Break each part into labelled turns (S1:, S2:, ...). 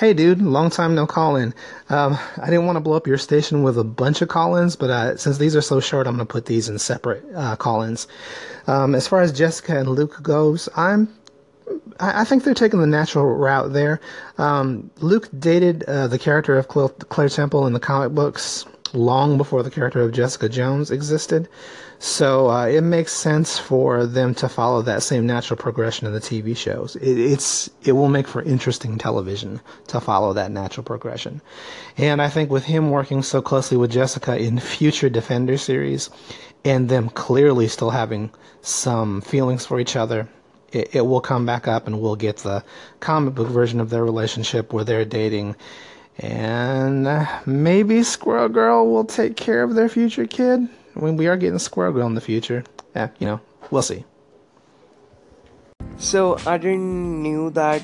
S1: Hey, dude, long time no call in. Um, I didn't want to blow up your station with a bunch of call ins, but uh, since these are so short, I'm going to put these in separate uh, call ins. Um, as far as Jessica and Luke goes, I'm. I think they're taking the natural route there. Um, Luke dated uh, the character of Claire Temple in the comic books long before the character of Jessica Jones existed. So uh, it makes sense for them to follow that same natural progression in the TV shows. It, it's it will make for interesting television to follow that natural progression, and I think with him working so closely with Jessica in future Defender series, and them clearly still having some feelings for each other, it, it will come back up, and we'll get the comic book version of their relationship where they're dating. And uh, maybe Squirrel Girl will take care of their future kid. Mean, we are getting Squirrel Girl in the future. Yeah, you know, we'll see.
S2: So I didn't knew that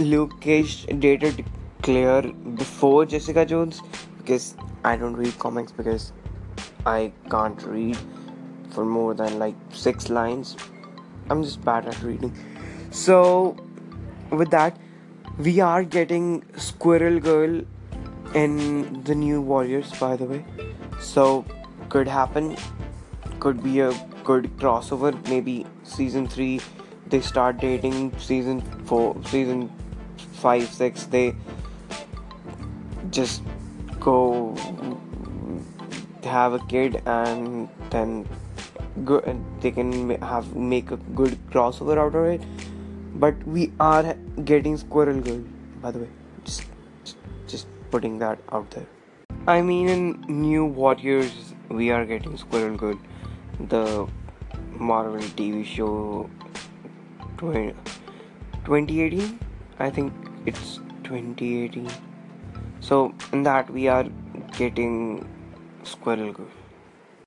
S2: Luke Cage dated Claire before Jessica Jones because I don't read comics because I can't read for more than like six lines. I'm just bad at reading. So with that, we are getting Squirrel Girl in the new Warriors, by the way. So could happen. Could be a good crossover. Maybe season 3 they start dating. Season 4 season 5 6 they just go have a kid and then go they can have make a good crossover out of it but we are getting squirrel girl by the way just just putting that out there i mean in new warriors we are getting Squirrel Girl, the Marvel TV show 2018. I think it's 2018. So in that we are getting Squirrel Girl.